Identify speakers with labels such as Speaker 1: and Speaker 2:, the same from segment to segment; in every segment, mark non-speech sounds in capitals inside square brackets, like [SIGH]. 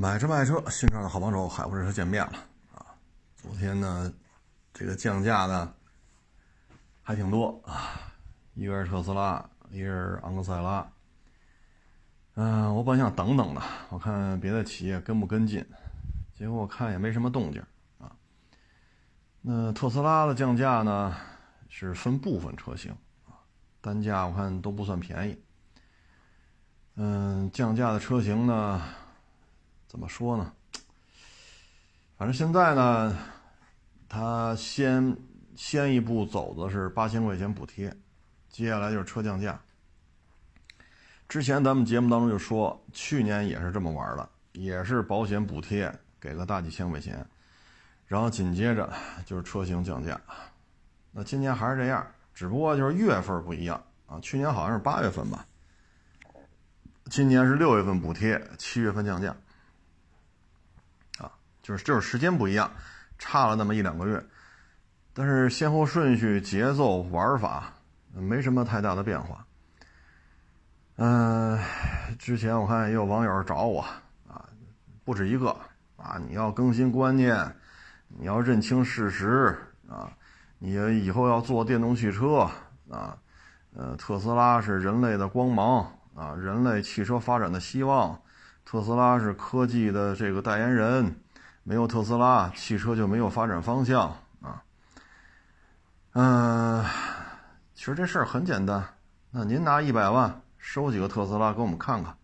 Speaker 1: 买车卖车，新车的好帮手，海博试车见面了啊！昨天呢，这个降价呢还挺多啊，一个是特斯拉，一个是昂克赛拉。嗯，我本想等等的，我看别的企业跟不跟进，结果我看也没什么动静啊。那特斯拉的降价呢，是分部分车型啊，单价我看都不算便宜。嗯，降价的车型呢？怎么说呢？反正现在呢，他先先一步走的是八千块钱补贴，接下来就是车降价。之前咱们节目当中就说，去年也是这么玩的，也是保险补贴给个大几千块钱，然后紧接着就是车型降价。那今年还是这样，只不过就是月份不一样啊。去年好像是八月份吧，今年是六月份补贴，七月份降价。就是就是时间不一样，差了那么一两个月，但是先后顺序、节奏、玩法没什么太大的变化。嗯，之前我看也有网友找我啊，不止一个啊，你要更新观念，你要认清事实啊，你以后要做电动汽车啊，呃，特斯拉是人类的光芒啊，人类汽车发展的希望，特斯拉是科技的这个代言人。没有特斯拉，汽车就没有发展方向啊。嗯，其实这事儿很简单，那您拿一百万收几个特斯拉给我们看看，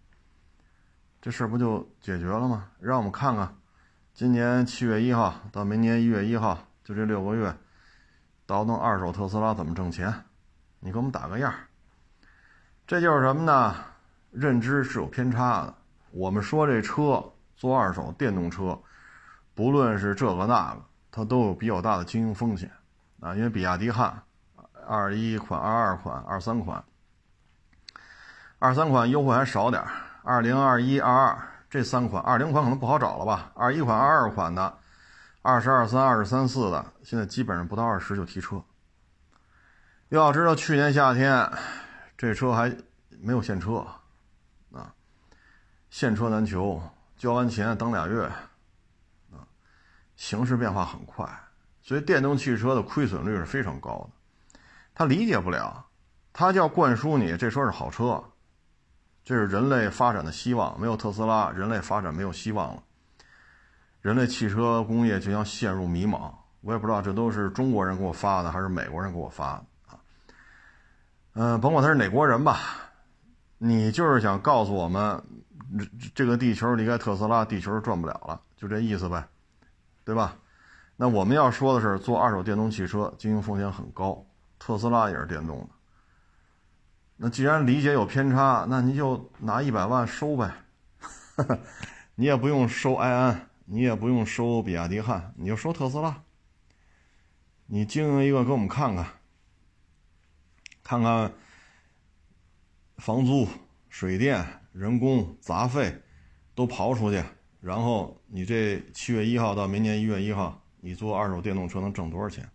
Speaker 1: 这事儿不就解决了吗？让我们看看，今年七月一号到明年一月一号，就这六个月，倒腾二手特斯拉怎么挣钱？你给我们打个样。这就是什么呢？认知是有偏差的。我们说这车做二手电动车。不论是这个那个，它都有比较大的经营风险啊，因为比亚迪汉，二一款、二二款、二三款，二三款优惠还少点二零、二一、二二这三款，二零款可能不好找了吧？二一款、二二款的，二十二三、二十三四的，现在基本上不到二十就提车。要知道去年夏天，这车还没有现车啊，现车难求，交完钱等俩月。形势变化很快，所以电动汽车的亏损率是非常高的。他理解不了，他就要灌输你这车是好车，这是人类发展的希望。没有特斯拉，人类发展没有希望了。人类汽车工业就将陷入迷茫。我也不知道这都是中国人给我发的，还是美国人给我发的啊？嗯，甭管他是哪国人吧，你就是想告诉我们，这个地球离开特斯拉，地球转不了了，就这意思呗。对吧？那我们要说的是，做二手电动汽车经营风险很高，特斯拉也是电动的。那既然理解有偏差，那你就拿一百万收呗，[LAUGHS] 你也不用收埃安，你也不用收比亚迪汉，你就收特斯拉。你经营一个给我们看看，看看房租、水电、人工、杂费都刨出去。然后你这七月一号到明年一月一号，你做二手电动车能挣多少钱？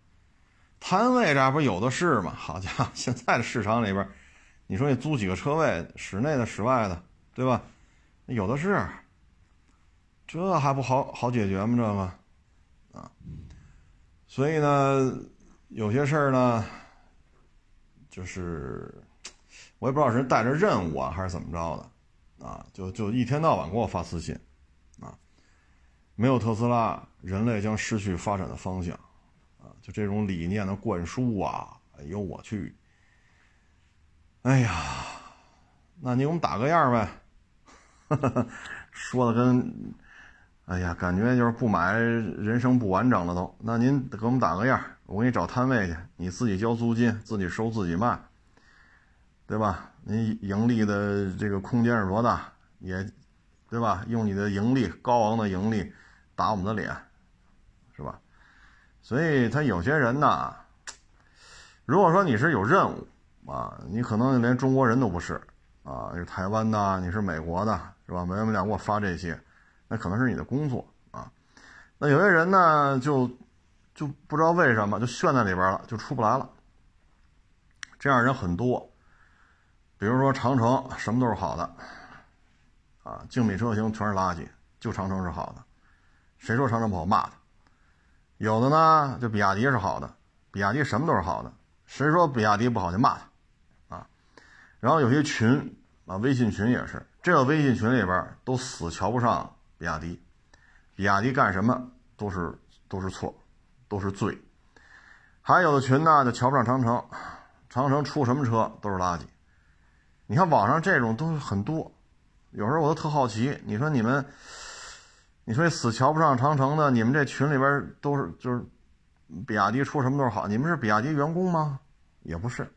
Speaker 1: 摊位这不有的是吗？好家伙，[LAUGHS] 现在的市场里边，你说你租几个车位，室内的、室外的，对吧？有的是，这还不好好解决吗？这个啊，所以呢，有些事儿呢，就是我也不知道是带着任务啊，还是怎么着的啊，就就一天到晚给我发私信。没有特斯拉，人类将失去发展的方向，啊，就这种理念的灌输啊，哎呦我去！哎呀，那你给我们打个样呗，[LAUGHS] 说的跟，哎呀，感觉就是不买人生不完整了都。那您给我们打个样，我给你找摊位去，你自己交租金，自己收自己卖，对吧？您盈利的这个空间是多大？也，对吧？用你的盈利，高昂的盈利。打我们的脸，是吧？所以他有些人呢，如果说你是有任务啊，你可能连中国人都不是啊，是台湾的，你是美国的，是吧？没完没了给我发这些，那可能是你的工作啊。那有些人呢，就就不知道为什么就陷在里边了，就出不来了。这样人很多，比如说长城什么都是好的，啊，精品车型全是垃圾。就长城是好的。谁说长城不好，骂他。有的呢，就比亚迪是好的，比亚迪什么都是好的。谁说比亚迪不好，就骂他，啊。然后有些群啊，微信群也是，这个微信群里边都死瞧不上比亚迪，比亚迪干什么都是都是错，都是罪。还有的群呢，就瞧不上长城，长城出什么车都是垃圾。你看网上这种都是很多，有时候我都特好奇。你说你们，你说死瞧不上长城的，你们这群里边都是就是，比亚迪出什么都是好，你们是比亚迪员工吗？也不是。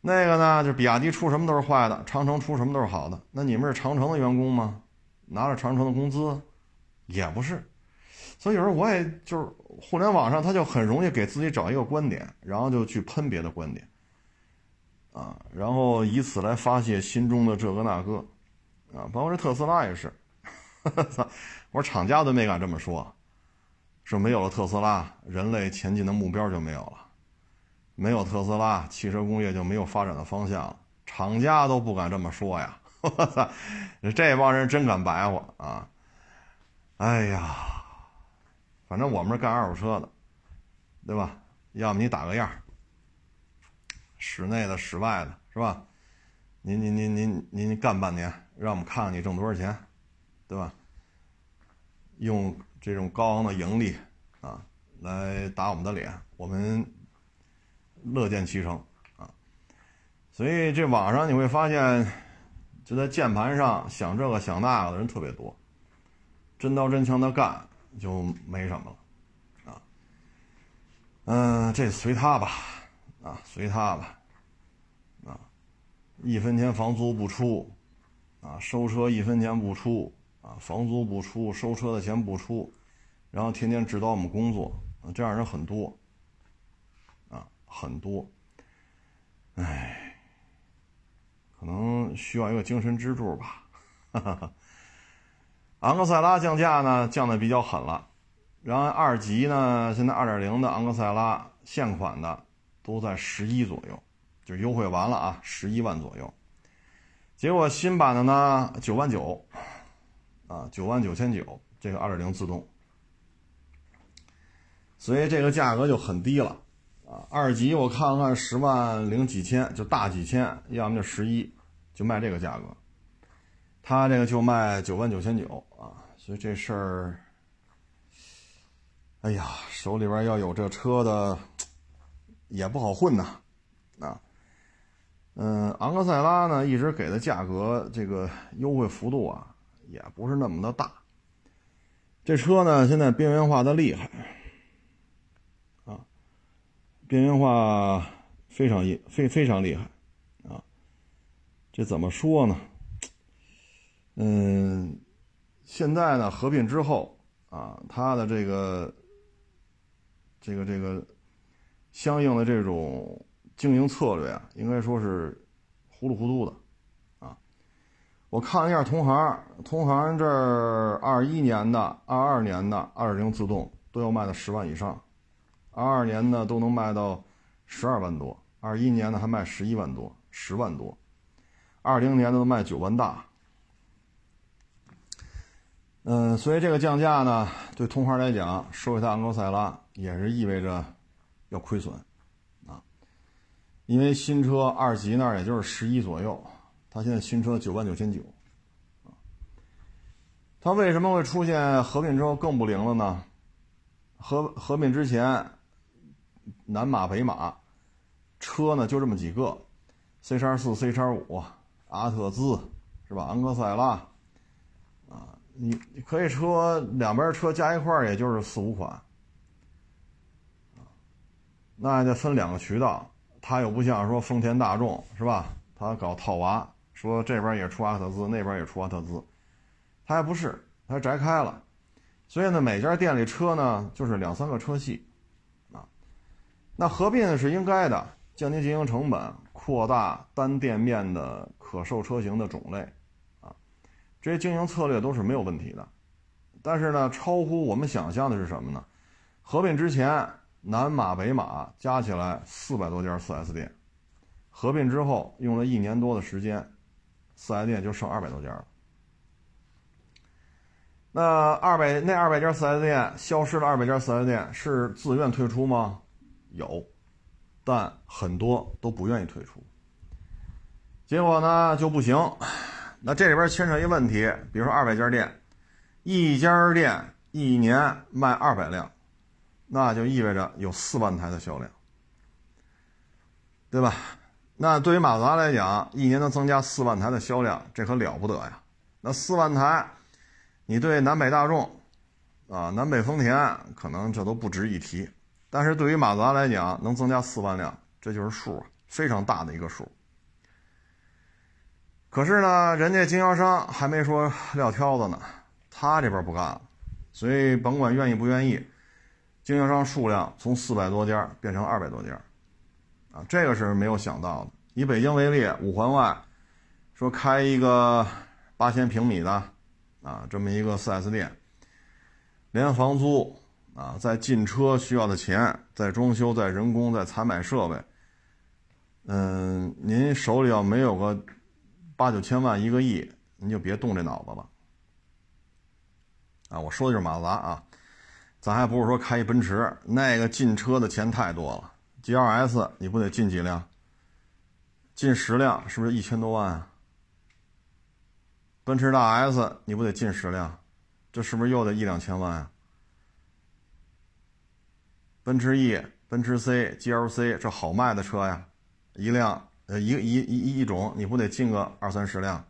Speaker 1: 那个呢，就比亚迪出什么都是坏的，长城出什么都是好的。那你们是长城的员工吗？拿着长城的工资？也不是。所以有时候我也就是互联网上，他就很容易给自己找一个观点，然后就去喷别的观点。啊，然后以此来发泄心中的这个那个，啊，包括这特斯拉也是，[LAUGHS] 我说厂家都没敢这么说，说没有了特斯拉，人类前进的目标就没有了，没有特斯拉，汽车工业就没有发展的方向了，厂家都不敢这么说呀，[LAUGHS] 我操，这帮人真敢白话啊，哎呀，反正我们是干二手车的，对吧？要么你打个样。室内的、室外的，是吧？您、您、您、您、您干半年，让我们看看你挣多少钱，对吧？用这种高昂的盈利啊，来打我们的脸，我们乐见其成啊。所以这网上你会发现，就在键盘上想这个想那个的人特别多，真刀真枪的干就没什么了啊。嗯，这随他吧。啊，随他吧，啊，一分钱房租不出，啊，收车一分钱不出，啊，房租不出，收车的钱不出，然后天天指导我们工作，这样人很多，啊，很多，哎，可能需要一个精神支柱吧，哈哈哈。昂克赛拉降价呢，降的比较狠了，然后二级呢，现在二点零的昂克赛拉现款的。都在十一左右，就优惠完了啊，十一万左右。结果新版的呢，九万九，啊，九万九千九，这个二点零自动，所以这个价格就很低了啊。二级我看看十万零几千，就大几千，要么就十一，就卖这个价格。他这个就卖九万九千九啊，所以这事儿，哎呀，手里边要有这车的。也不好混呐，啊，嗯，昂克赛拉呢一直给的价格这个优惠幅度啊，也不是那么的大。这车呢现在边缘化的厉害，啊，边缘化非常厉非非常厉害，啊，这怎么说呢？嗯，现在呢合并之后啊，它的这个这个这个。相应的这种经营策略啊，应该说是糊里糊涂的，我看了一下同行，同行这二一年的、二二年的二点零自动都要卖到十万以上，二二年的都能卖到十二万多，二一年的还卖十一万多、十万多，二零年的都卖九万大，嗯，所以这个降价呢，对同行来讲，说一台昂克赛拉也是意味着。要亏损，啊，因为新车二级那儿也就是十一左右，它现在新车九万九千九，啊，它为什么会出现合并之后更不灵了呢？合合并之前，南马北马，车呢就这么几个，C 叉四、C 叉五、阿特兹，是吧？昂克赛拉，啊，你可以车两边车加一块也就是四五款。那还得分两个渠道，他又不像说丰田大众是吧？他搞套娃，说这边也出阿特兹，那边也出阿特兹，他还不是，他摘开了。所以呢，每家店里车呢就是两三个车系，啊，那合并是应该的，降低经营成本，扩大单店面的可售车型的种类，啊，这些经营策略都是没有问题的。但是呢，超乎我们想象的是什么呢？合并之前。南马北马加起来四百多家 4S 店，合并之后用了一年多的时间，4S 店就剩二百多家了。那二百那二百家四 S 店消失了，二百家四 S 店是自愿退出吗？有，但很多都不愿意退出。结果呢就不行。那这里边牵扯一问题，比如说二百家店，一家店一年卖二百辆，那就意味着有四万台的销量，对吧？那对于马自达来讲，一年能增加四万台的销量，这可了不得呀！那四万台。你对南北大众，啊，南北丰田可能这都不值一提，但是对于马自达来讲，能增加四万辆，这就是数，非常大的一个数。可是呢，人家经销商还没说撂挑子呢，他这边不干了，所以甭管愿意不愿意，经销商数量从四百多家变成二百多家，啊，这个是没有想到的。以北京为例，五环外说开一个八千平米的。啊，这么一个 4S 店，连房租啊，在进车需要的钱，在装修、在人工、在采买设备，嗯，您手里要没有个八九千万、一个亿，您就别动这脑子了。啊，我说的就是马自达啊，咱还不是说开一奔驰，那个进车的钱太多了。GLS 你不得进几辆？进十辆是不是一千多万啊？奔驰大 S，你不得进十辆，这是不是又得一两千万啊？奔驰 E、奔驰 C、GLC 这好卖的车呀，一辆呃一一一一种，你不得进个二三十辆，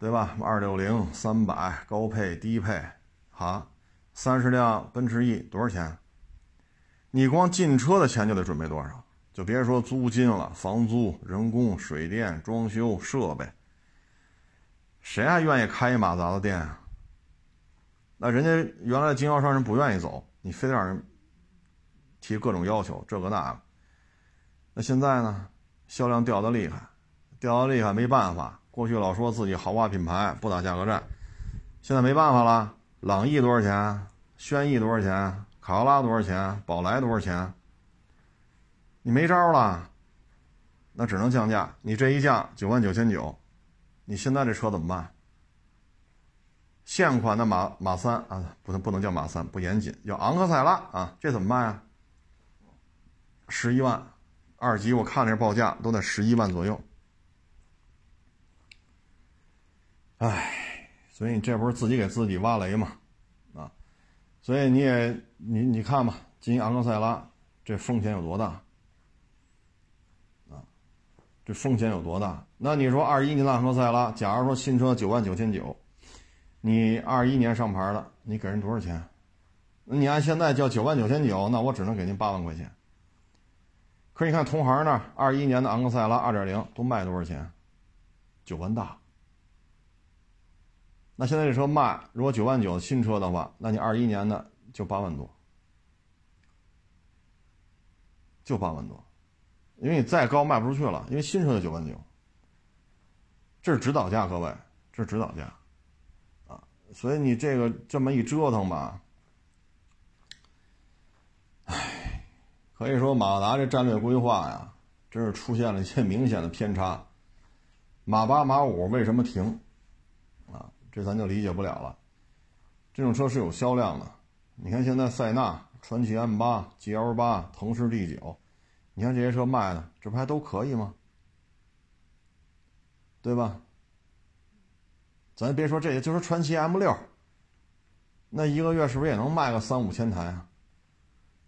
Speaker 1: 对吧？二六零、三百高配、低配，好，三十辆奔驰 E 多少钱？你光进车的钱就得准备多少？就别说租金了，房租、人工、水电、装修、设备。谁还愿意开一马杂的店啊？那人家原来经销商人不愿意走，你非得让人提各种要求，这个那个。那现在呢？销量掉的厉害，掉的厉害，没办法。过去老说自己豪华品牌不打价格战，现在没办法了。朗逸多少钱？轩逸多少钱？卡罗拉多少钱？宝来多少钱？你没招了，那只能降价。你这一降，九万九千九。你现在这车怎么办？现款的马马三啊，不能不能叫马三，不严谨，叫昂克赛拉啊，这怎么卖啊？十一万，二级我看这报价都在十一万左右。哎，所以你这不是自己给自己挖雷吗？所以你也你你看吧，今昂克赛拉这风险有多大？啊这风险有多大？那你说二一年的昂克赛拉，假如说新车九万九千九，你二一年上牌的，你给人多少钱？那你按现在叫九万九千九，那我只能给您八万块钱。可你看同行那二一年的昂克赛拉二点零都卖多少钱？九万大。那现在这车卖，如果九万九新车的话，那你二一年的就八万多，就八万多。因为你再高卖不出去了，因为新车就九万九，这是指导价，各位，这是指导价，啊，所以你这个这么一折腾吧，唉，可以说马自达这战略规划呀，真是出现了一些明显的偏差。马八、马五为什么停？这咱就理解不了了。这种车是有销量的，你看现在塞纳、传祺 M 八、GL 八、腾势 D 九。你看这些车卖的，这不还都可以吗？对吧？咱别说这些，就说传祺 M 六，那一个月是不是也能卖个三五千台啊？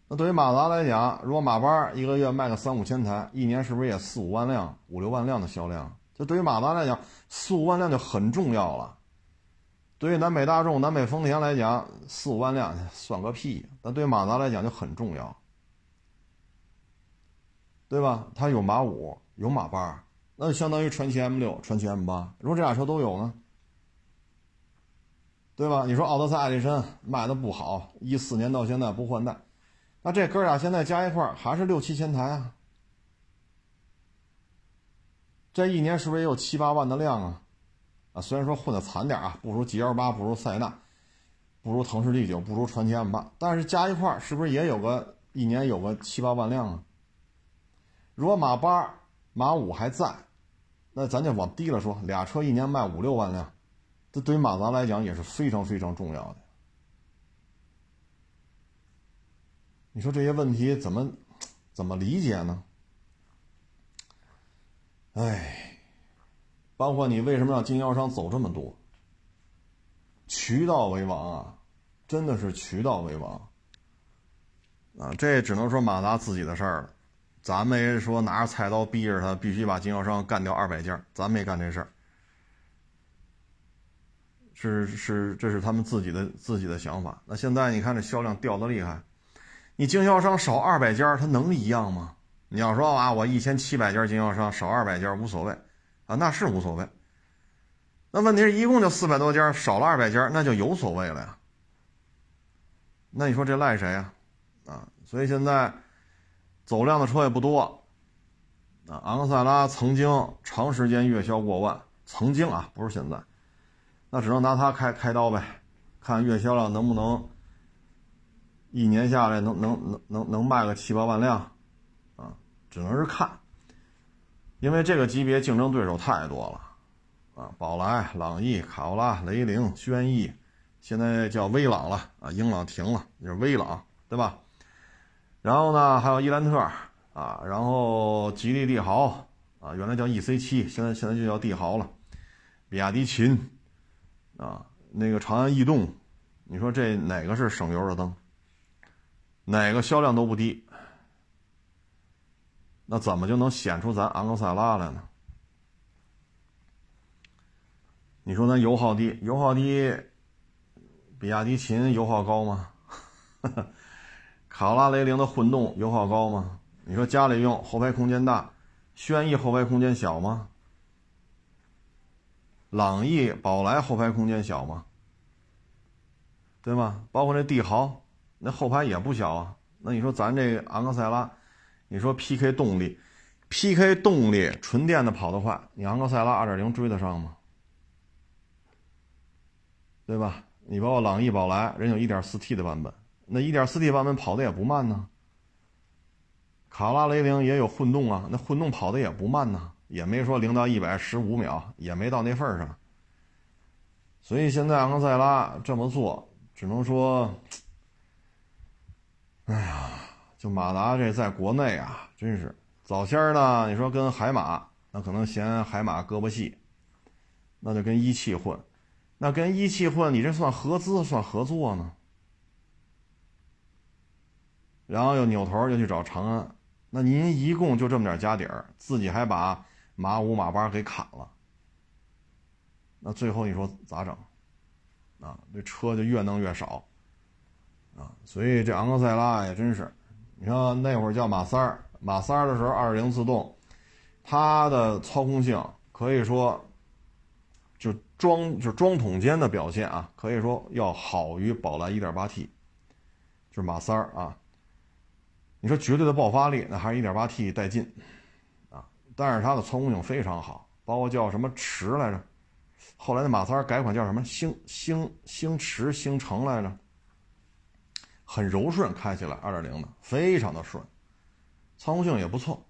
Speaker 1: 那对于马达来讲，如果马八一个月卖个三五千台，一年是不是也四五万辆、五六万辆的销量？这对于马达来讲，四五万辆就很重要了。对于南北大众、南北丰田来讲，四五万辆算个屁，但对马达来讲就很重要。对吧？它有马五，有马八，那就相当于传祺 M 六、传祺 M 八。如果这俩车都有呢？对吧？你说奥德赛、艾力绅卖的不好，一四年到现在不换代，那这哥俩现在加一块还是六七千台啊？这一年是不是也有七八万的量啊？虽然说混的惨点啊，不如 G L 八，不如塞纳，不如腾势 D 九，不如传祺 M 八，但是加一块是不是也有个一年有个七八万辆啊？如果马八、马五还在，那咱就往低了说，俩车一年卖五六万辆，这对于马达来讲也是非常非常重要的。你说这些问题怎么怎么理解呢？哎，包括你为什么让经销商走这么多？渠道为王啊，真的是渠道为王啊！这只能说马达自己的事儿了，咱没说拿着菜刀逼着他必须把经销商干掉二百家，咱没干这事儿。是是，这是他们自己的自己的想法。那现在你看这销量掉的厉害，你经销商少二百家，他能一样吗？你要说啊，我一千七百家经销商少二百家无所谓，啊，那是无所谓。那问题是一共就四百多家，少了二百家，那就有所谓了呀。那你说这赖谁呀？啊，所以现在走量的车也不多。啊，昂克赛拉曾经长时间月销过万，曾经啊，不是现在，那只能拿它开开刀呗，看月销量能不能一年下来能能能能能卖个七八万辆。啊只能是看，因为这个级别竞争对手太多了，啊，宝来、朗逸、卡罗拉、雷凌、轩逸，现在叫威朗了啊，英朗停了，就是威朗，对吧？然后呢，还有伊兰特啊，然后吉利帝豪啊，原来叫 EC7，现在现在就叫帝豪了，比亚迪秦啊，那个长安逸动，你说这哪个是省油的灯？哪个销量都不低？那怎么就能显出咱昂克赛拉来呢？你说咱油耗低，油耗低，比亚迪秦油耗高吗？[LAUGHS] 卡罗拉、雷凌的混动油耗高吗？你说家里用后排空间大，轩逸后排空间小吗？朗逸、宝来后排空间小吗？对吗？包括那帝豪，那后排也不小啊。那你说咱这昂克赛拉？你说 PK 动力，PK 动力纯电的跑得快，你昂克赛拉2.0追得上吗？对吧？你包括朗逸、宝来，人有 1.4T 的版本，那 1.4T 版本跑的也不慢呢。卡罗拉、雷凌也有混动啊，那混动跑的也不慢呢，也没说零到一百十五秒，也没到那份上。所以现在昂克赛拉这么做，只能说，哎呀。就马达这在国内啊，真是早先呢，你说跟海马，那可能嫌海马胳膊细，那就跟一汽混，那跟一汽混，你这算合资算合作呢？然后又扭头又去找长安，那您一共就这么点家底儿，自己还把马五马八给砍了，那最后你说咋整？啊，这车就越弄越少，啊，所以这昂克赛拉也真是。你看那会儿叫马三儿，马三儿的时候二点零自动，它的操控性可以说，就装就装桶间的表现啊，可以说要好于宝来一点八 T，就是马三儿啊。你说绝对的爆发力，那还是一点八 T 带劲啊，但是它的操控性非常好，包括叫什么驰来着，后来那马三儿改款叫什么星星星驰星城来着。很柔顺，开起来二点零的非常的顺，操控性也不错。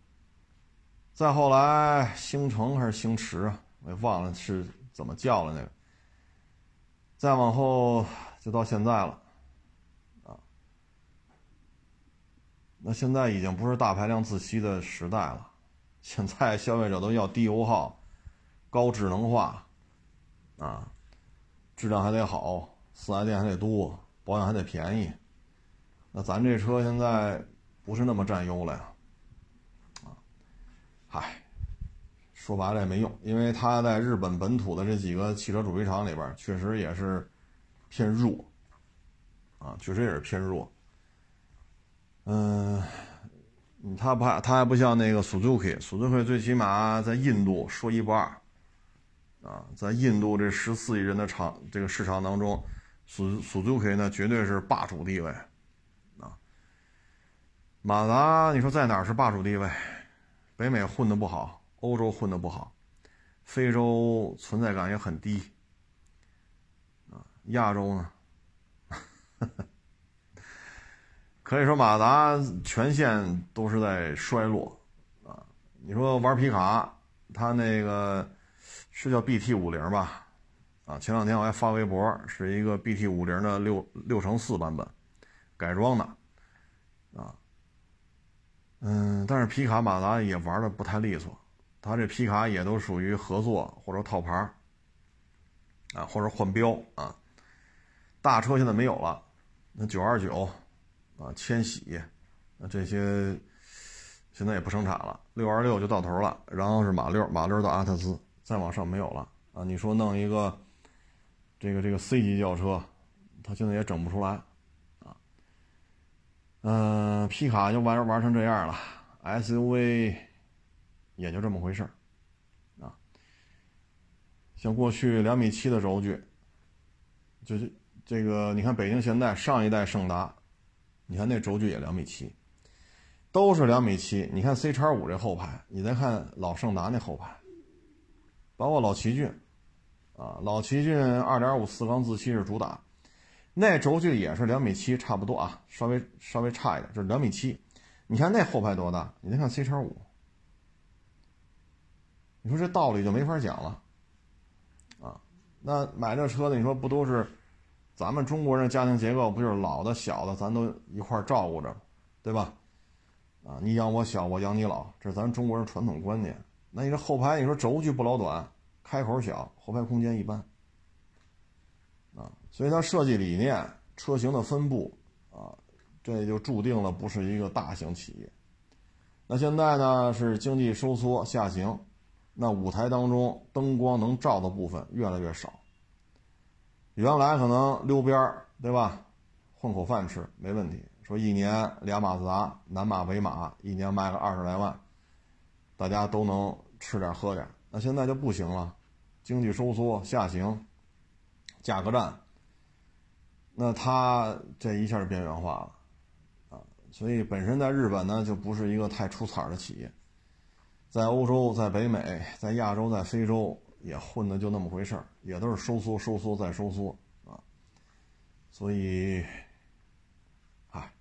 Speaker 1: 再后来，星城还是星驰啊，我也忘了是怎么叫了那个。再往后就到现在了，啊，那现在已经不是大排量自吸的时代了，现在消费者都要低油耗、高智能化，啊，质量还得好，四 S 店还得多，保养还得便宜。那咱这车现在不是那么占优了呀，啊，嗨，说白了也没用，因为它在日本本土的这几个汽车主机厂里边，确实也是偏弱，啊，确实也是偏弱。嗯，它不，它还不像那个 Suzuki，Suzuki 最起码在印度说一不二，啊，在印度这十四亿人的场这个市场当中，Su Suzuki 呢绝对是霸主地位。马达，你说在哪儿是霸主地位？北美混的不好，欧洲混的不好，非洲存在感也很低，啊，亚洲呢？[LAUGHS] 可以说马达全线都是在衰落，啊，你说玩皮卡，它那个是叫 BT 五零吧？啊，前两天我还发微博，是一个 BT 五零的六六乘四版本改装的，嗯，但是皮卡马达也玩的不太利索，它这皮卡也都属于合作或者套牌啊，或者换标啊，大车现在没有了，那九二九啊，千禧，那这些现在也不生产了，六二六就到头了，然后是马六，马六到阿特兹，再往上没有了啊，你说弄一个。这个这个 C 级轿车，它现在也整不出来，嗯，皮卡就玩玩成这样了，SUV 也就这么回事啊，像过去两米七的轴距，就是这个，你看北京现代上一代胜达，你看那轴距也两米七，都是两米七，你看 C 叉五这后排，你再看老胜达那后排，包括老奇骏。啊，老奇骏2.5四缸自吸是主打，那轴距也是两米七，差不多啊，稍微稍微差一点，就是两米七。你看那后排多大？你再看 C 叉五，你说这道理就没法讲了啊。那买这车的，你说不都是咱们中国人家庭结构，不就是老的小的，咱都一块照顾着，对吧？啊，你养我小，我养你老，这是咱中国人传统观念。那你这后排，你说轴距不老短？开口小，后排空间一般，所以它设计理念、车型的分布，啊，这就注定了不是一个大型企业。那现在呢是经济收缩下行，那舞台当中灯光能照的部分越来越少。原来可能溜边儿，对吧？混口饭吃没问题。说一年俩马自达，南马北马，一年卖个二十来万，大家都能吃点喝点。那现在就不行了。经济收缩下行，价格战，那它这一下就边缘化了，啊，所以本身在日本呢就不是一个太出彩的企业，在欧洲、在北美、在亚洲、在非洲也混的就那么回事儿，也都是收缩、收缩再收缩啊，所以，哎，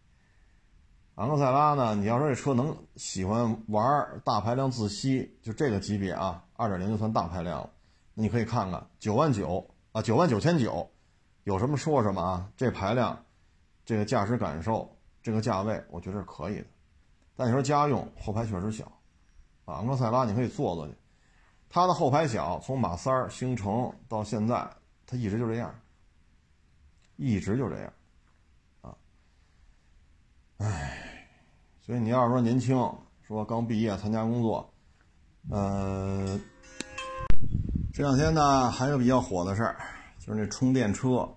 Speaker 1: 昂克赛拉呢，你要说这车能喜欢玩大排量自吸，就这个级别啊，二点零就算大排量了。你可以看看九万九啊，九万九千九，有什么说什么啊？这排量，这个驾驶感受，这个价位，我觉得是可以的。但你说家用后排确实小，啊，昂克赛拉你可以坐坐去，它的后排小，从马三儿、星城到现在，它一直就这样，一直就这样，啊，唉，所以你要是说年轻，说刚毕业参加工作，呃。这两天呢，还有比较火的事儿，就是那充电车，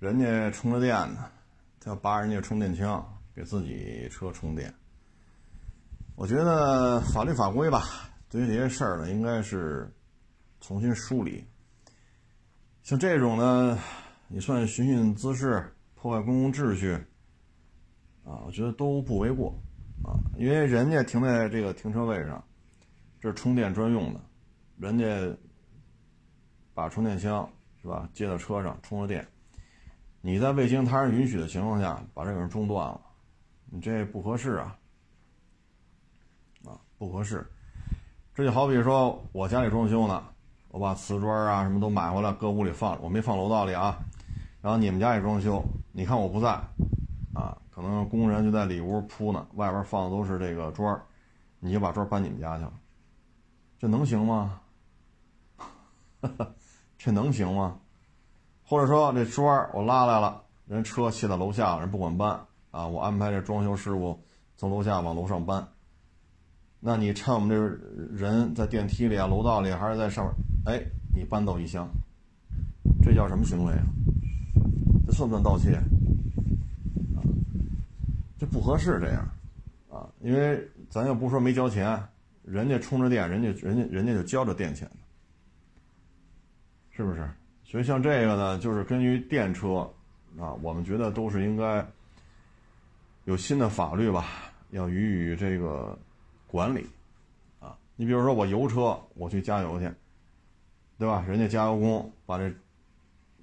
Speaker 1: 人家充着电呢，他要拔人家充电枪给自己车充电。我觉得法律法规吧，对于这些事儿呢，应该是重新梳理。像这种呢，你算寻衅滋事、破坏公共秩序啊，我觉得都不为过啊，因为人家停在这个停车位上，这是充电专用的，人家。把充电枪是吧接到车上充了电，你在未经他人允许的情况下把这个人中断了，你这不合适啊，啊不合适。这就好比说我家里装修呢，我把瓷砖啊什么都买回来搁屋里放，我没放楼道里啊。然后你们家也装修，你看我不在，啊，可能工人就在里屋铺呢，外边放的都是这个砖你就把砖搬你们家去了，这能行吗？[LAUGHS] 这能行吗？或者说这砖我拉来了，人车卸到楼下，人不管搬啊，我安排这装修师傅从楼下往楼上搬。那你趁我们这人在电梯里啊、楼道里，还是在上面，哎，你搬走一箱，这叫什么行为啊？这算不算盗窃？啊，这不合适这样，啊，因为咱又不说没交钱，人家充着电，人家人家人家就交着电钱。是不是？所以像这个呢，就是根据电车啊，我们觉得都是应该有新的法律吧，要予以这个管理啊。你比如说我油车，我去加油去，对吧？人家加油工把这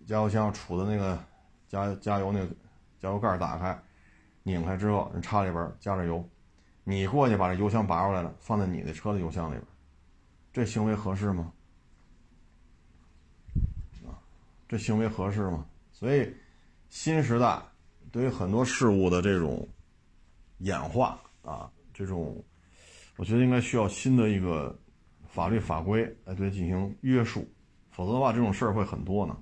Speaker 1: 加油箱杵的那个加加油那个加油盖打开，拧开之后，人插里边加着油，你过去把这油箱拔出来了，放在你的车的油箱里边，这行为合适吗？这行为合适吗？所以，新时代对于很多事物的这种演化啊，这种，我觉得应该需要新的一个法律法规来对进行约束，否则的话，这种事儿会很多呢。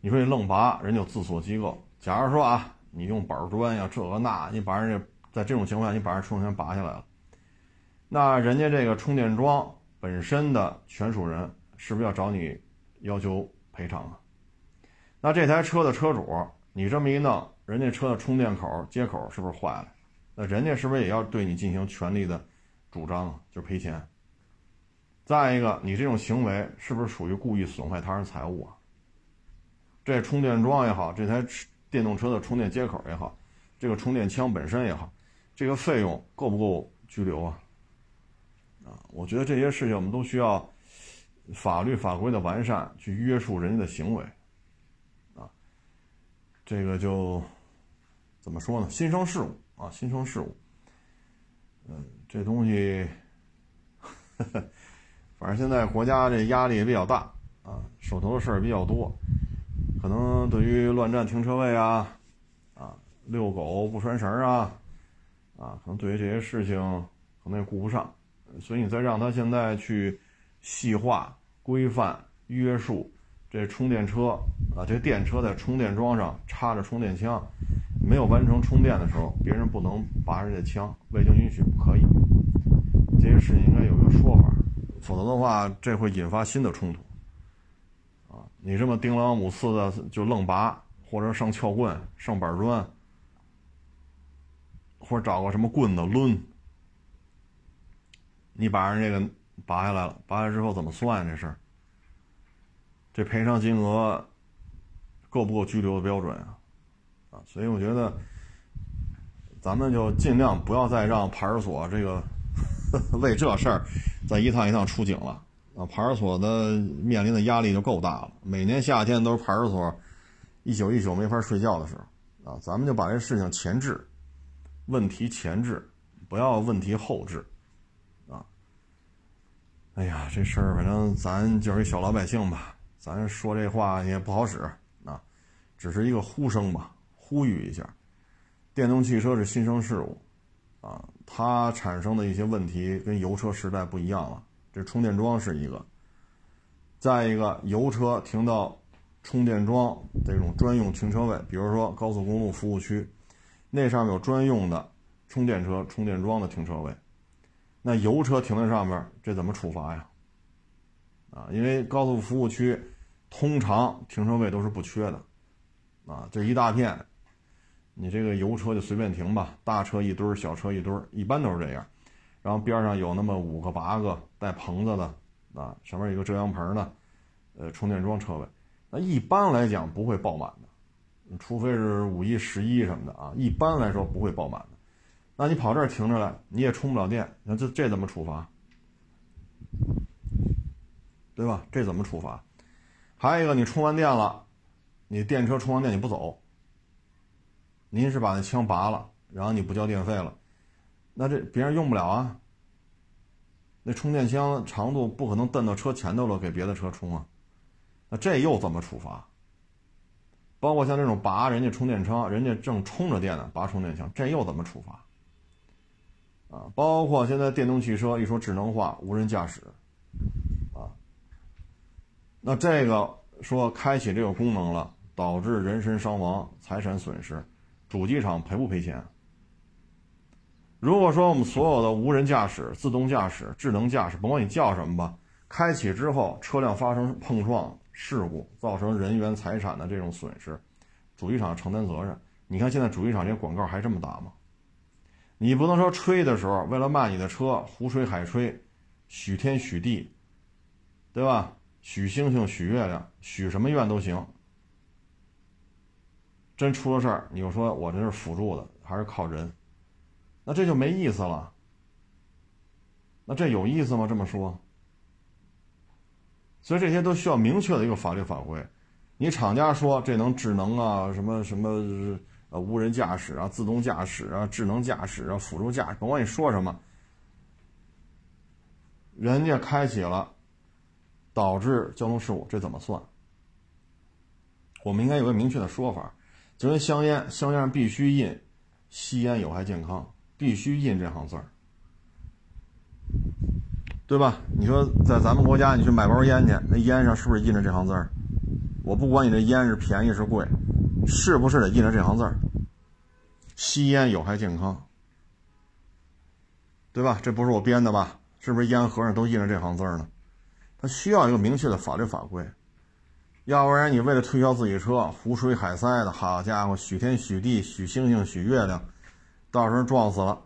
Speaker 1: 你说你愣拔，人家有自锁机构。假如说啊，你用板砖呀，这个那，你把人家在这种情况下，你把人充电拔下来了，那人家这个充电桩本身的权属人是不是要找你要求赔偿啊？那这台车的车主，你这么一弄，人家车的充电口接口是不是坏了？那人家是不是也要对你进行权利的主张啊，就赔钱？再一个，你这种行为是不是属于故意损坏他人财物啊？这充电桩也好，这台电动车的充电接口也好，这个充电枪本身也好，这个费用够不够拘留啊？啊，我觉得这些事情我们都需要法律法规的完善去约束人家的行为。这个就怎么说呢？新生事物啊，新生事物。嗯，这东西，呵 [LAUGHS] 呵反正现在国家这压力也比较大啊，手头的事儿比较多，可能对于乱占停车位啊，啊，遛狗不拴绳啊，啊，可能对于这些事情可能也顾不上，所以你再让他现在去细化、规范、约束。这充电车啊，这电车在充电桩上插着充电枪，没有完成充电的时候，别人不能拔着这枪，未经允许不可以。这些事情应该有个说法，否则的话，这会引发新的冲突。啊，你这么叮啷五四的就愣拔，或者上撬棍、上板砖，或者找个什么棍子抡，你把人这个拔下来了，拔下来之后怎么算这事儿？这赔偿金额够不够拘留的标准啊？啊，所以我觉得咱们就尽量不要再让派出所这个 [LAUGHS] 为这事儿再一趟一趟出警了啊！派出所的面临的压力就够大了，每年夏天都是派出所一宿一宿没法睡觉的时候啊！咱们就把这事情前置，问题前置，不要问题后置啊！哎呀，这事儿反正咱就是一小老百姓吧。咱说这话也不好使啊，只是一个呼声吧，呼吁一下。电动汽车是新生事物，啊，它产生的一些问题跟油车时代不一样了。这充电桩是一个，再一个，油车停到充电桩这种专用停车位，比如说高速公路服务区，那上面有专用的充电车充电桩的停车位，那油车停在上面，这怎么处罚呀？啊，因为高速服务区通常停车位都是不缺的，啊，这一大片，你这个油车就随便停吧，大车一堆儿，小车一堆儿，一般都是这样。然后边上有那么五个八个带棚子的，啊，上面有个遮阳棚的，呃，充电桩车位，那一般来讲不会爆满的，除非是五一、十一什么的啊，一般来说不会爆满的。那你跑这儿停着来，你也充不了电，那这这怎么处罚？对吧？这怎么处罚？还有一个，你充完电了，你电车充完电你不走，您是把那枪拔了，然后你不交电费了，那这别人用不了啊。那充电枪长度不可能蹬到车前头了，给别的车充啊。那这又怎么处罚？包括像这种拔人家充电枪，人家正充着电呢，拔充电枪，这又怎么处罚？啊，包括现在电动汽车一说智能化、无人驾驶。那这个说开启这个功能了，导致人身伤亡、财产损失，主机厂赔不赔钱？如果说我们所有的无人驾驶、自动驾驶、智能驾驶，甭管你叫什么吧，开启之后车辆发生碰撞事故，造成人员财产的这种损失，主机厂承担责任。你看现在主机厂这广告还这么打吗？你不能说吹的时候为了卖你的车胡吹海吹，许天许地，对吧？许星星、许月亮、许什么愿都行。真出了事儿，你就说我这是辅助的，还是靠人？那这就没意思了。那这有意思吗？这么说？所以这些都需要明确的一个法律法规。你厂家说这能智能啊，什么什么呃无人驾驶啊、自动驾驶啊、智能驾驶啊、辅助驾驶，甭管你说什么，人家开启了。导致交通事故，这怎么算？我们应该有个明确的说法，就跟香烟，香烟必须印“吸烟有害健康”，必须印这行字儿，对吧？你说在咱们国家，你去买包烟去，那烟上是不是印着这行字儿？我不管你这烟是便宜是贵，是不是得印着这行字儿？吸烟有害健康，对吧？这不是我编的吧？是不是烟盒上都印着这行字儿呢？它需要一个明确的法律法规。要不然你为了推销自己车，胡吹海塞的，好家伙，许天许地许星星许月亮，到时候撞死了，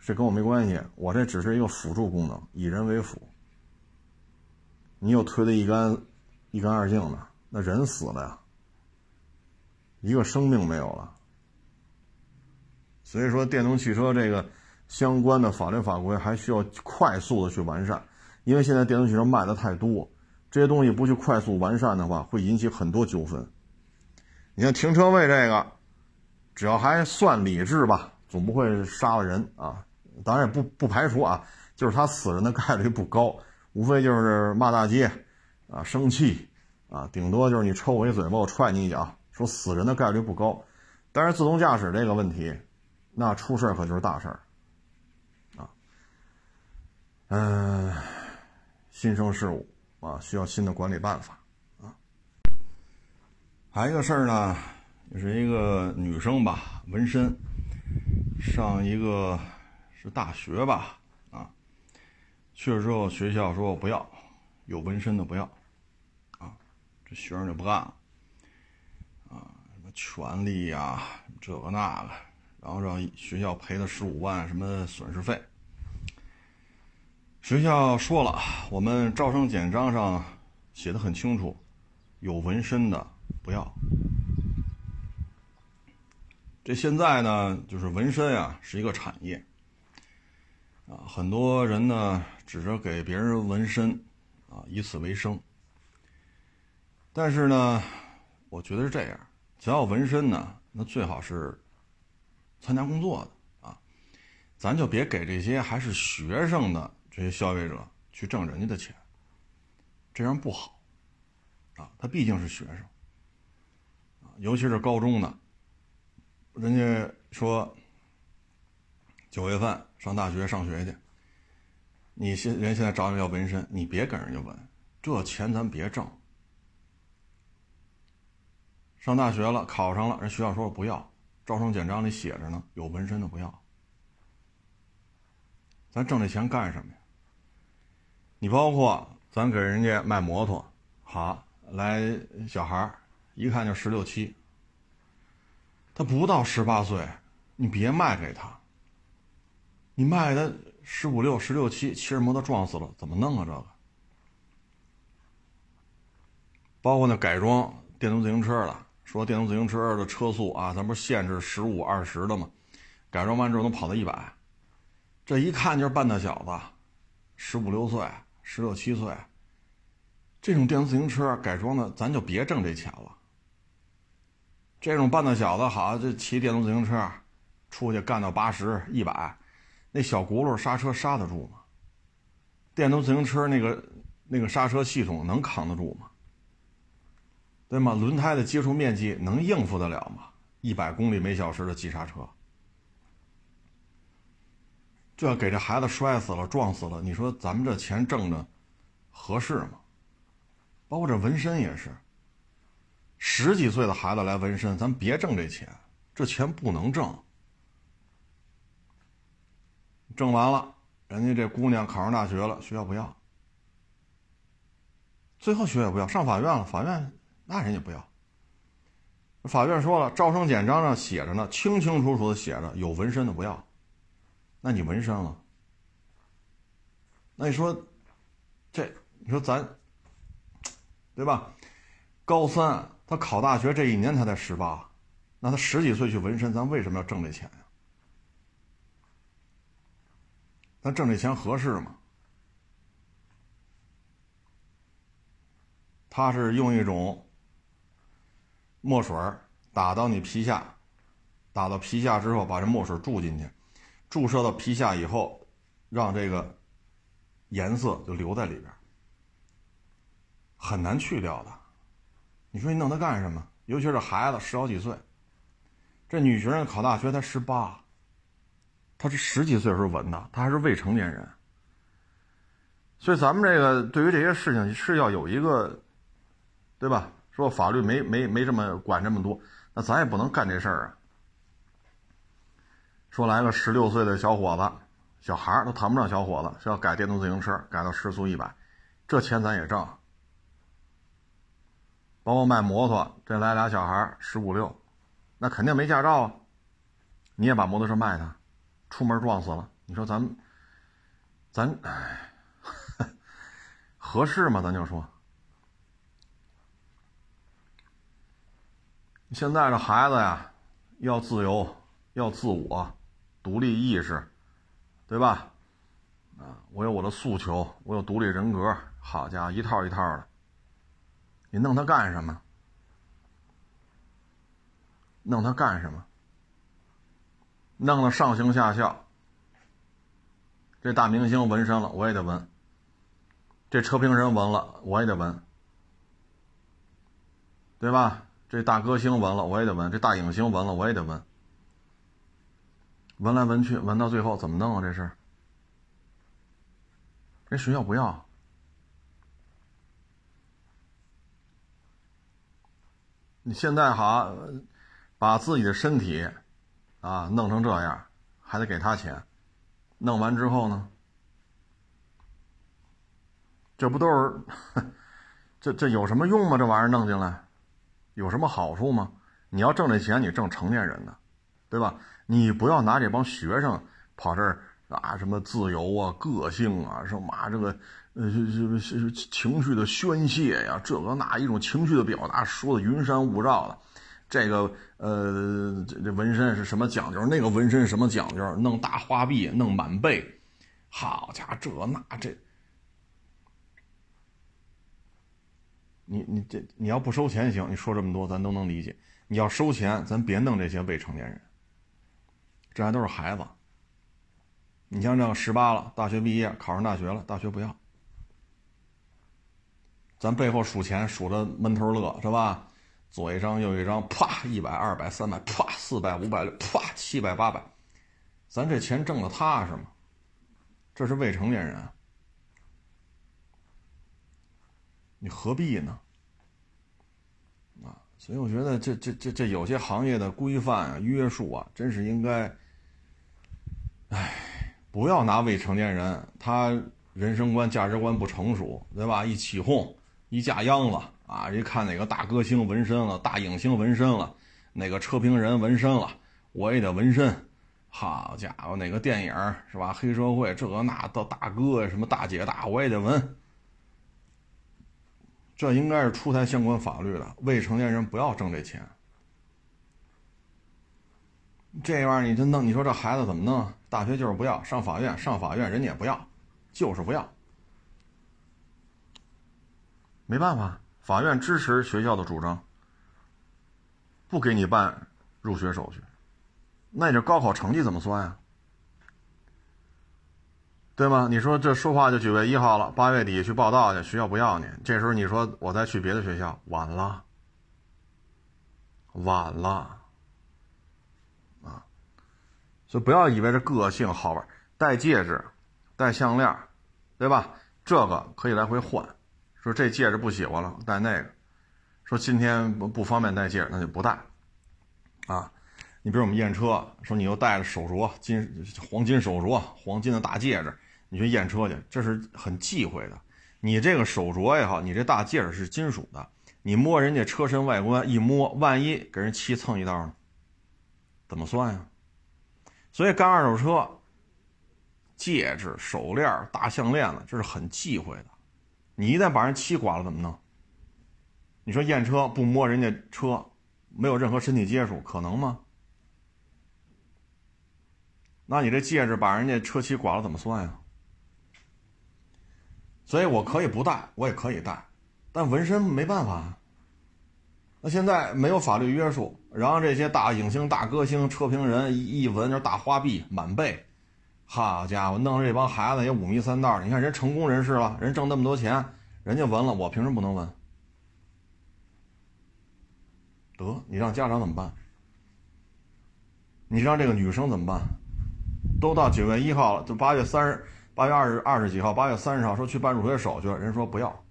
Speaker 1: 这跟我没关系，我这只是一个辅助功能，以人为辅。你又推得一干一干二净的，那人死了呀，一个生命没有了。所以说，电动汽车这个相关的法律法规还需要快速的去完善，因为现在电动汽车卖的太多。这些东西不去快速完善的话，会引起很多纠纷。你像停车位这个，只要还算理智吧，总不会杀了人啊。当然也不不排除啊，就是他死人的概率不高，无非就是骂大街啊、生气啊，顶多就是你抽我一嘴巴，我踹你一脚，说死人的概率不高。但是自动驾驶这个问题，那出事可就是大事儿啊。嗯，新生事物。啊，需要新的管理办法啊！还有一个事儿呢，也是一个女生吧，纹身，上一个是大学吧，啊，去了之后学校说我不要，有纹身的不要，啊，这学生就不干了，啊，什么权利呀，这个那个，然后让学校赔了十五万什么损失费。学校说了，我们招生简章上写的很清楚，有纹身的不要。这现在呢，就是纹身啊，是一个产业啊，很多人呢指着给别人纹身啊，以此为生。但是呢，我觉得是这样，只要纹身呢，那最好是参加工作的啊，咱就别给这些还是学生的。这些消费者去挣人家的钱，这样不好，啊，他毕竟是学生，啊，尤其是高中的，人家说九月份上大学上学去，你现人现在找你要纹身，你别跟人家纹，这钱咱别挣。上大学了，考上了，人学校说不要，招生简章里写着呢，有纹身的不要，咱挣这钱干什么呀？你包括咱给人家卖摩托，好来小孩一看就十六七，他不到十八岁，你别卖给他。你卖他十五六、十六七，骑着摩托撞死了，怎么弄啊？这个，包括那改装电动自行车的，说电动自行车的车速啊，咱不是限制十五、二十的吗？改装完之后能跑到一百，这一看就是半大小子，十五六岁。十六七岁，这种电动自行车改装的，咱就别挣这钱了。这种半大小子，好，这骑电动自行车出去干到八十一百，那小轱辘刹车刹得住吗？电动自行车那个那个刹车系统能扛得住吗？对吗？轮胎的接触面积能应付得了吗？一百公里每小时的急刹车。这给这孩子摔死了、撞死了，你说咱们这钱挣的合适吗？包括这纹身也是，十几岁的孩子来纹身，咱别挣这钱，这钱不能挣。挣完了，人家这姑娘考上大学了，学校不要，最后学校不要，上法院了，法院那人家不要。法院说了，招生简章上写着呢，清清楚楚的写着，有纹身的不要。那你纹身了？那你说，这你说咱，对吧？高三他考大学这一年他才十八，那他十几岁去纹身，咱为什么要挣这钱呀？咱挣这钱合适吗？他是用一种墨水打到你皮下，打到皮下之后，把这墨水注进去。注射到皮下以后，让这个颜色就留在里边，很难去掉的。你说你弄它干什么？尤其是孩子十好几岁。这女学生考大学才十八，她是十几岁时候纹的，她还是未成年人。所以咱们这个对于这些事情是要有一个，对吧？说法律没没没这么管这么多，那咱也不能干这事儿啊。说来个十六岁的小伙子、小孩都谈不上小伙子，是要改电动自行车，改到时速一百，这钱咱也挣。包括卖摩托，这来俩小孩十五六。那肯定没驾照啊！你也把摩托车卖他，出门撞死了，你说咱们，咱，[LAUGHS] 合适吗？咱就说，现在这孩子呀，要自由，要自我，独立意识，对吧？啊，我有我的诉求，我有独立人格，好家伙，一套一套的，你弄他干什么？弄他干什么？弄得上行下效。这大明星纹身了，我也得纹；这车评人纹了，我也得纹，对吧？这大歌星纹了，我也得纹；这大影星纹了，我也得纹。闻来闻去，闻到最后怎么弄啊？这是？人学校不要。你现在好。把自己的身体，啊，弄成这样，还得给他钱，弄完之后呢，这不都是，[LAUGHS] 这这有什么用吗？这玩意儿弄进来，有什么好处吗？你要挣这钱，你挣成年人的，对吧？你不要拿这帮学生跑这儿啊，什么自由啊、个性啊，什么这个呃，这这情绪的宣泄呀，这个那一种情绪的表达，说的云山雾罩的。这个呃，这这纹身是什么讲究？那个纹身什么讲究？弄大花臂，弄满背，好家伙，这那这，你你这你要不收钱行，你说这么多咱都能理解。你要收钱，咱别弄这些未成年人，这还都是孩子。你像这十八了，大学毕业，考上大学了，大学不要，咱背后数钱数的闷头乐是吧？左一张，右一张，啪，一百、二百、三百，啪，四百、五百六，啪，七百、八百，咱这钱挣的踏实吗？这是未成年人，你何必呢？啊，所以我觉得这这这这有些行业的规范啊、约束啊，真是应该，哎，不要拿未成年人，他人生观、价值观不成熟，对吧？一起哄，一架秧子。啊！一看哪个大歌星纹身了，大影星纹身了，哪个车评人纹身了，我也得纹身。好家伙，哪个电影是吧？黑社会这个那的大哥什么大姐大，我也得纹。这应该是出台相关法律的，未成年人不要挣这钱。这玩意儿你真弄，你说这孩子怎么弄？大学就是不要，上法院，上法院人家也不要，就是不要，没办法。法院支持学校的主张，不给你办入学手续，那你这高考成绩怎么算呀？对吗？你说这说话就九月一号了，八月底去报道去，学校不要你，这时候你说我再去别的学校，晚了，晚了，所以不要以为这个性好玩，戴戒指、戴项链，对吧？这个可以来回换。说这戒指不喜欢了，戴那个。说今天不不方便戴戒指，那就不戴。啊，你比如我们验车，说你又戴着手镯，金黄金手镯，黄金的大戒指，你去验车去，这是很忌讳的。你这个手镯也好，你这大戒指是金属的，你摸人家车身外观一摸，万一给人漆蹭一道呢？怎么算呀？所以干二手车，戒指、手链、大项链子，这是很忌讳的。你一旦把人漆刮了怎么弄？你说验车不摸人家车，没有任何身体接触，可能吗？那你这戒指把人家车漆刮了怎么算呀？所以我可以不戴，我也可以戴，但纹身没办法。那现在没有法律约束，然后这些大影星、大歌星、车评人一一纹就大花臂满背。好家伙，弄这帮孩子也五迷三道你看人成功人士了，人挣那么多钱，人家纹了，我凭什么不能纹？得你让家长怎么办？你让这个女生怎么办？都到九月一号了，就八月三十、八月二十二十几号、八月三十号说去办入学手续，人说不要，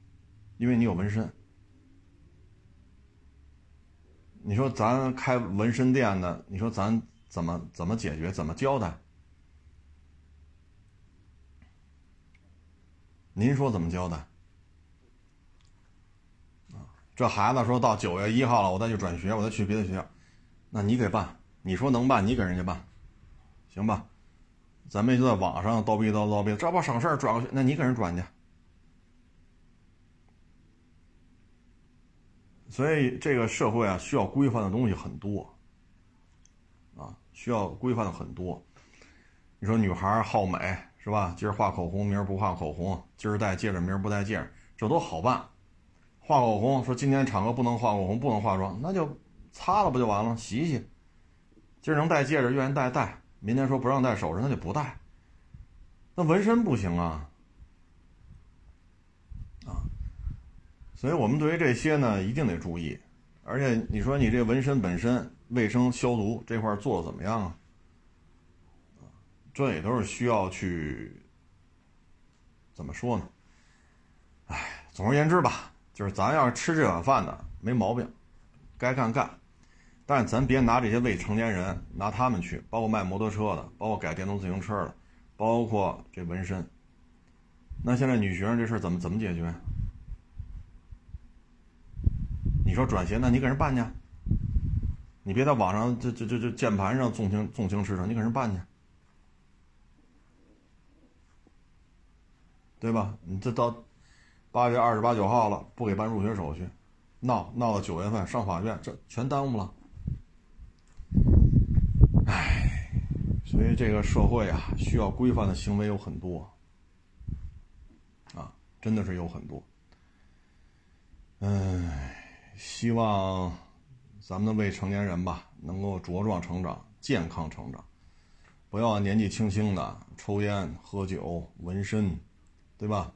Speaker 1: 因为你有纹身。你说咱开纹身店的，你说咱怎么怎么解决？怎么交代？您说怎么交代？这孩子说到九月一号了，我再去转学，我再去别的学校，那你给办？你说能办，你给人家办，行吧？咱们就在网上叨逼叨叨逼，这不省事儿，转过去，那你给人转去。所以这个社会啊，需要规范的东西很多，啊，需要规范的很多。你说女孩好美是吧？今儿画口红，明儿不画口红；今儿戴戒指，明儿不戴戒指，这都好办。画口红，说今天场合不能画口红，不能化妆，那就擦了不就完了？洗洗。今儿能戴戒指，愿意戴戴；明天说不让戴首饰，那就不戴。那纹身不行啊。所以我们对于这些呢，一定得注意，而且你说你这纹身本身卫生消毒这块做的怎么样啊？这也都是需要去怎么说呢？哎，总而言之吧，就是咱要是吃这碗饭的没毛病，该干干，但是咱别拿这些未成年人拿他们去，包括卖摩托车的，包括改电动自行车的，包括这纹身。那现在女学生这事怎么怎么解决？你说转学，那你给人办去。你别在网上这这这这键盘上纵情纵情驰骋，你给人办去，对吧？你这到八月二十八九号了，不给办入学手续，闹闹到九月份上法院，这全耽误了。唉，所以这个社会啊，需要规范的行为有很多，啊，真的是有很多。唉。希望咱们的未成年人吧，能够茁壮成长、健康成长，不要年纪轻轻的抽烟、喝酒、纹身，对吧？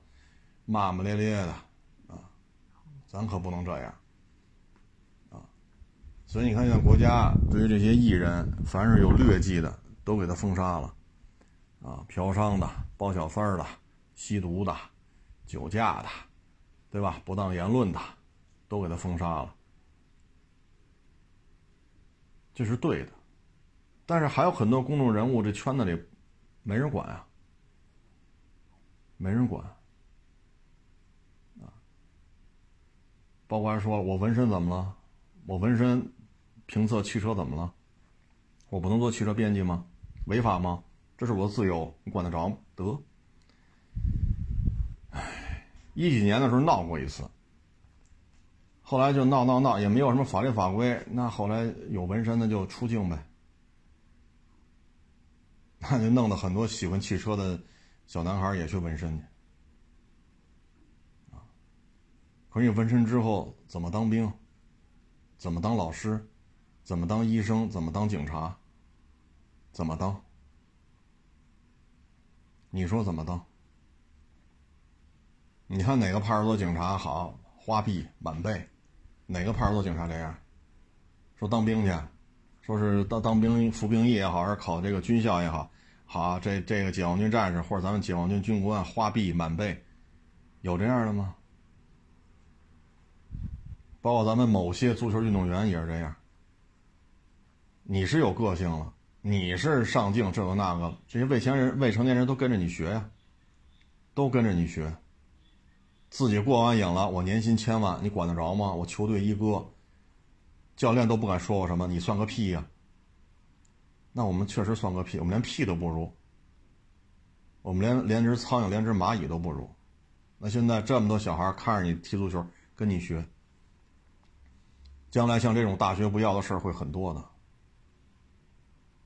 Speaker 1: 骂骂咧咧的啊，咱可不能这样啊！所以你看，现在国家对于这些艺人，凡是有劣迹的，都给他封杀了啊，嫖娼的、包小三儿的、吸毒的、酒驾的，对吧？不当言论的。都给他封杀了，这是对的，但是还有很多公众人物，这圈子里没人管啊，没人管啊。包括还说我纹身怎么了？我纹身评测汽车怎么了？我不能做汽车编辑吗？违法吗？这是我的自由，你管得着吗？得。唉，一几年的时候闹过一次。后来就闹闹闹，也没有什么法律法规。那后来有纹身的就出境呗，[LAUGHS] 那就弄得很多喜欢汽车的小男孩也去纹身去。可是你纹身之后怎么当兵？怎么当老师？怎么当医生？怎么当警察？怎么当？你说怎么当？你看哪个派出所警察好？花臂满背。哪个派出所警察这样？说当兵去，说是当当兵服兵役也好，还是考这个军校也好，好这这个解放军战士或者咱们解放军军官花臂满背，有这样的吗？包括咱们某些足球运动员也是这样。你是有个性了，你是上镜这个那个，这些未成人未成年人都跟着你学呀，都跟着你学。自己过完瘾了，我年薪千万，你管得着吗？我球队一哥，教练都不敢说我什么，你算个屁呀！那我们确实算个屁，我们连屁都不如，我们连连只苍蝇、连只蚂蚁都不如。那现在这么多小孩看着你踢足球，跟你学，将来像这种大学不要的事儿会很多的，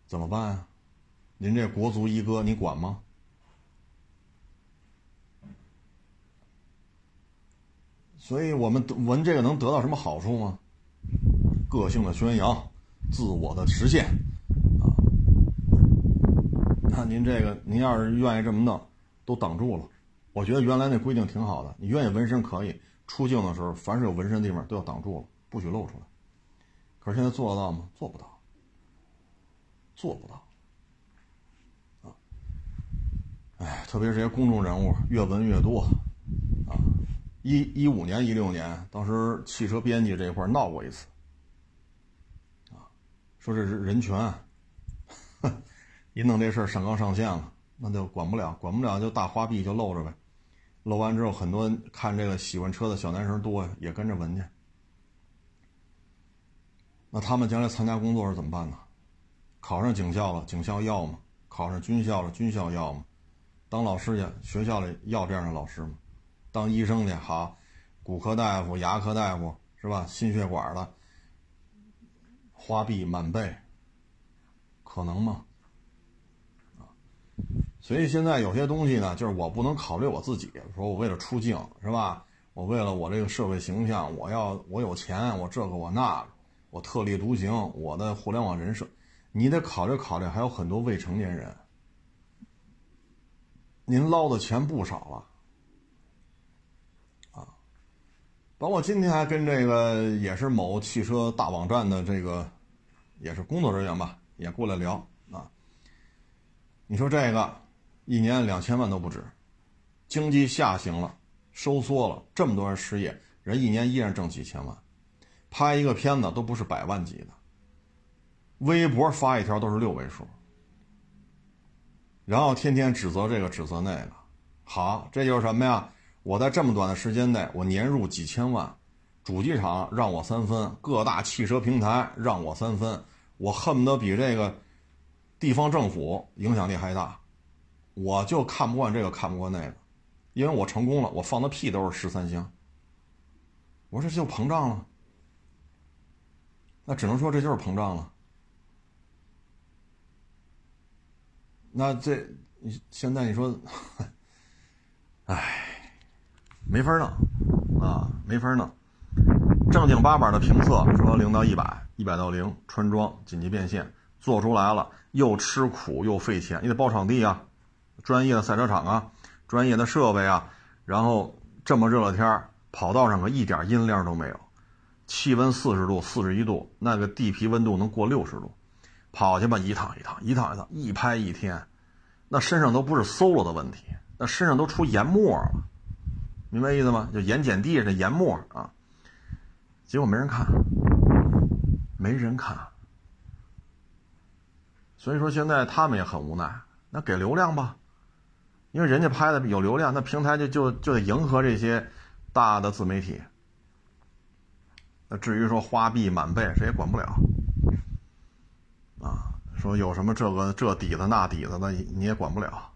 Speaker 1: 怎么办啊？您这国足一哥，你管吗？所以我们闻这个能得到什么好处吗？个性的宣扬，自我的实现，啊，那您这个，您要是愿意这么弄，都挡住了。我觉得原来那规定挺好的，你愿意纹身可以，出境的时候，凡是有纹身的地方都要挡住了，不许露出来。可是现在做得到吗？做不到，做不到。啊，哎，特别是些公众人物，越纹越多。啊，一一五年、一六年，当时汽车编辑这块闹过一次。啊，说这是人权，[LAUGHS] 一弄这事上纲上线了，那就管不了，管不了就大花臂就露着呗。露完之后，很多看这个喜欢车的小男生多，也跟着闻去。那他们将来参加工作是怎么办呢？考上警校了，警校要吗？考上军校了，军校要吗？当老师去，学校里要这样的老师吗？当医生去，好，骨科大夫、牙科大夫是吧？心血管的，花臂满背，可能吗？所以现在有些东西呢，就是我不能考虑我自己，说我为了出镜是吧？我为了我这个社会形象，我要我有钱，我这个我那个，我特立独行，我的互联网人设，你得考虑考虑，还有很多未成年人，您捞的钱不少了，啊，包括今天还跟这个也是某汽车大网站的这个，也是工作人员吧，也过来聊啊，你说这个。一年两千万都不止，经济下行了，收缩了，这么多人失业，人一年依然挣几千万，拍一个片子都不是百万级的，微博发一条都是六位数，然后天天指责这个指责那个，好，这就是什么呀？我在这么短的时间内，我年入几千万，主机厂让我三分，各大汽车平台让我三分，我恨不得比这个地方政府影响力还大。我就看不惯这个，看不惯那个，因为我成功了，我放的屁都是十三香。我说这就膨胀了，那只能说这就是膨胀了。那这现在你说，[LAUGHS] 唉，没法弄啊，没法弄。正经八百的评测说零到一百，一百到零，穿装紧急变现做出来了，又吃苦又费钱，你得包场地啊。专业的赛车场啊，专业的设备啊，然后这么热的天跑道上可一点阴凉都没有，气温四十度、四十一度，那个地皮温度能过六十度，跑去吧，一趟一趟，一趟一趟，一拍一天，那身上都不是 solo 的问题，那身上都出研沫了，明白意思吗？就盐碱地这研沫啊，结果没人看，没人看，所以说现在他们也很无奈，那给流量吧。因为人家拍的有流量，那平台就就就得迎合这些大的自媒体。那至于说花臂满背，谁也管不了。啊，说有什么这个这底子那底子的，你也管不了。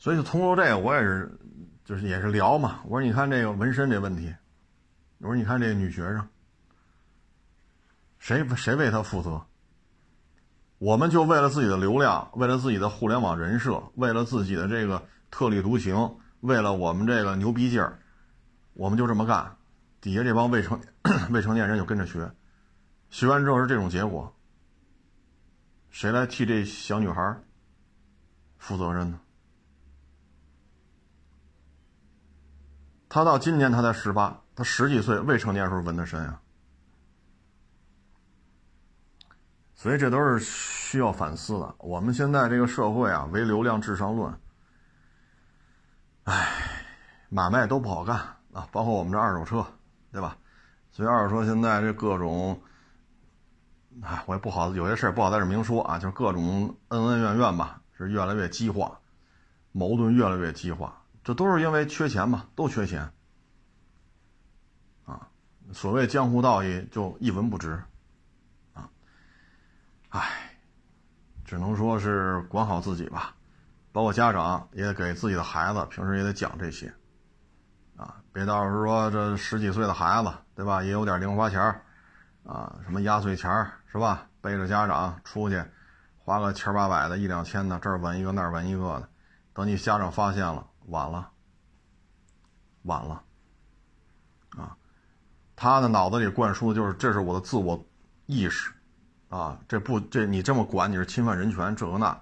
Speaker 1: 所以通过这个，我也是，就是也是聊嘛。我说你看这个纹身这问题，我说你看这个女学生，谁谁为她负责？我们就为了自己的流量，为了自己的互联网人设，为了自己的这个特立独行，为了我们这个牛逼劲儿，我们就这么干。底下这帮未成 [COUGHS] 未成年人就跟着学，学完之后是这种结果。谁来替这小女孩负责任呢？他到今年他才十八，他十几岁未成年时候纹的身啊。所以这都是需要反思的。我们现在这个社会啊，唯流量至上论，唉，买卖都不好干啊，包括我们这二手车，对吧？所以二手车现在这各种，唉，我也不好，有些事儿不好在这明说啊，就是各种恩恩怨怨吧，是越来越激化，矛盾越来越激化，这都是因为缺钱嘛，都缺钱啊。所谓江湖道义，就一文不值。啊唉，只能说是管好自己吧，包括家长也得给自己的孩子平时也得讲这些，啊，别到时候说这十几岁的孩子，对吧？也有点零花钱啊，什么压岁钱是吧？背着家长出去，花个千八百的、一两千的，这儿纹一个那儿纹一个的，等你家长发现了，晚了，晚了，啊，他的脑子里灌输的就是这是我的自我意识。啊，这不，这你这么管你是侵犯人权，这个那，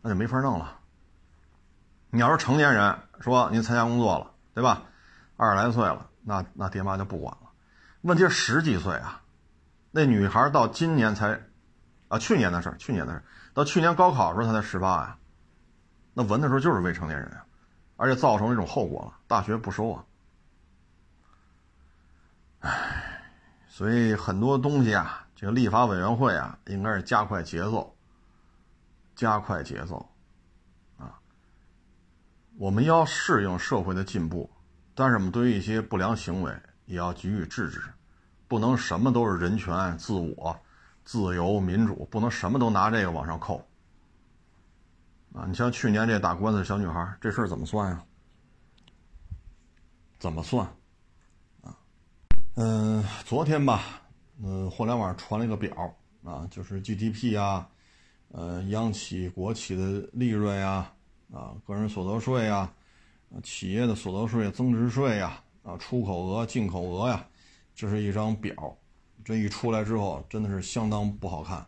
Speaker 1: 那就没法弄了。你要是成年人，说您参加工作了，对吧？二十来岁了，那那爹妈就不管了。问题是十几岁啊，那女孩到今年才，啊，去年的事儿，去年的事儿，到去年高考的时候她才十八呀，那闻的时候就是未成年人啊，而且造成这种后果了，大学不收啊。唉，所以很多东西啊，这个立法委员会啊，应该是加快节奏，加快节奏，啊，我们要适应社会的进步，但是我们对于一些不良行为也要给予制止，不能什么都是人权、自我、自由、民主，不能什么都拿这个往上扣，啊，你像去年这打官司的小女孩，这事儿怎么算呀？怎么算？啊嗯，昨天吧，嗯，互联网传了一个表啊，就是 GDP 啊，呃，央企、国企的利润呀，啊，个人所得税呀，企业的所得税、增值税呀，啊，出口额、进口额呀，这是一张表，这一出来之后，真的是相当不好看，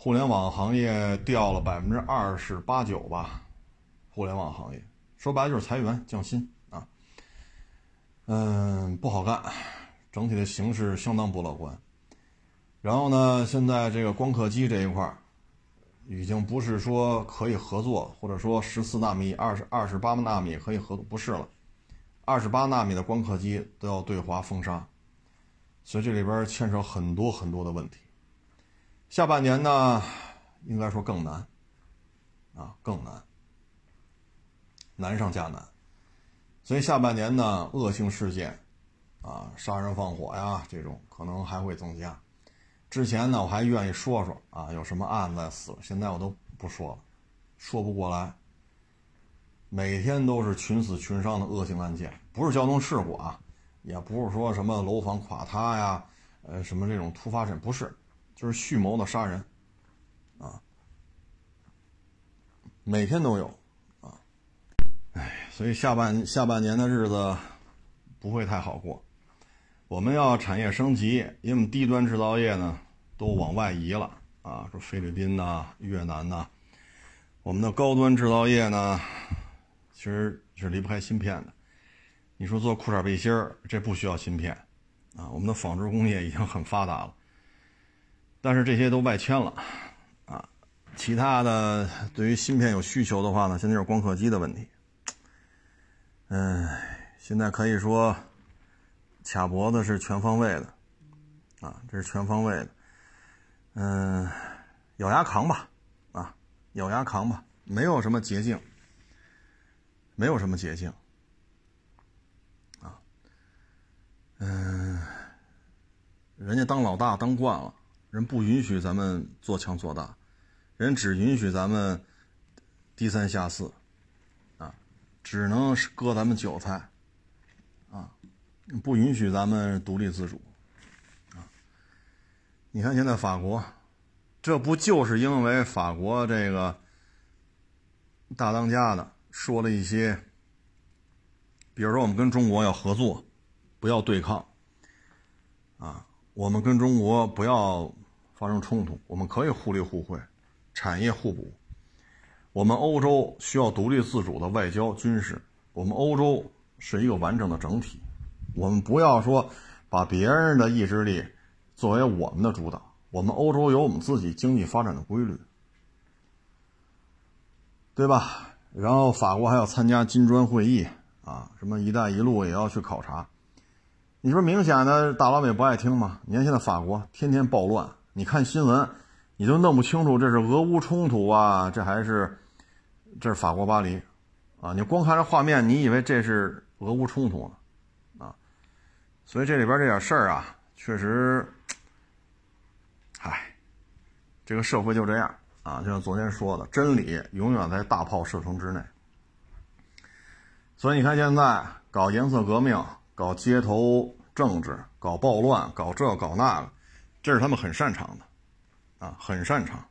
Speaker 1: 互联网行业掉了百分之二十八九吧，互联网行业说白了就是裁员降薪啊，嗯，不好干。整体的形势相当不乐观，然后呢，现在这个光刻机这一块儿，已经不是说可以合作，或者说十四纳米、二十二十八纳米可以合作，不是了，二十八纳米的光刻机都要对华封杀，所以这里边牵扯很多很多的问题。下半年呢，应该说更难，啊，更难，难上加难，所以下半年呢，恶性事件。啊，杀人放火呀，这种可能还会增加。之前呢，我还愿意说说啊，有什么案子死了，现在我都不说了，说不过来。每天都是群死群伤的恶性案件，不是交通事故啊，也不是说什么楼房垮塌呀，呃，什么这种突发事件不是，就是蓄谋的杀人，啊，每天都有，啊，哎，所以下半下半年的日子不会太好过。我们要产业升级，因为我们低端制造业呢都往外移了啊，说菲律宾呐、越南呐。我们的高端制造业呢，其实是离不开芯片的。你说做裤衩背心儿，这不需要芯片啊。我们的纺织工业已经很发达了，但是这些都外迁了啊。其他的对于芯片有需求的话呢，现在就是光刻机的问题。嗯，现在可以说。卡脖子是全方位的，啊，这是全方位的，嗯，咬牙扛吧，啊，咬牙扛吧，没有什么捷径，没有什么捷径，啊，嗯，人家当老大当惯了，人不允许咱们做强做大，人只允许咱们低三下四，啊，只能是割咱们韭菜。啊不允许咱们独立自主，啊！你看现在法国，这不就是因为法国这个大当家的说了一些，比如说我们跟中国要合作，不要对抗，啊，我们跟中国不要发生冲突，我们可以互利互惠，产业互补。我们欧洲需要独立自主的外交军事，我们欧洲是一个完整的整体。我们不要说把别人的意志力作为我们的主导，我们欧洲有我们自己经济发展的规律，对吧？然后法国还要参加金砖会议啊，什么“一带一路”也要去考察。你说明显的大老美不爱听吗？你看现在法国天天暴乱，你看新闻，你都弄不清楚这是俄乌冲突啊，这还是这是法国巴黎啊？你光看这画面，你以为这是俄乌冲突呢？啊所以这里边这点事儿啊，确实，唉，这个社会就这样啊，就像昨天说的，真理永远在大炮射程之内。所以你看，现在搞颜色革命、搞街头政治、搞暴乱、搞这搞那个，这是他们很擅长的，啊，很擅长。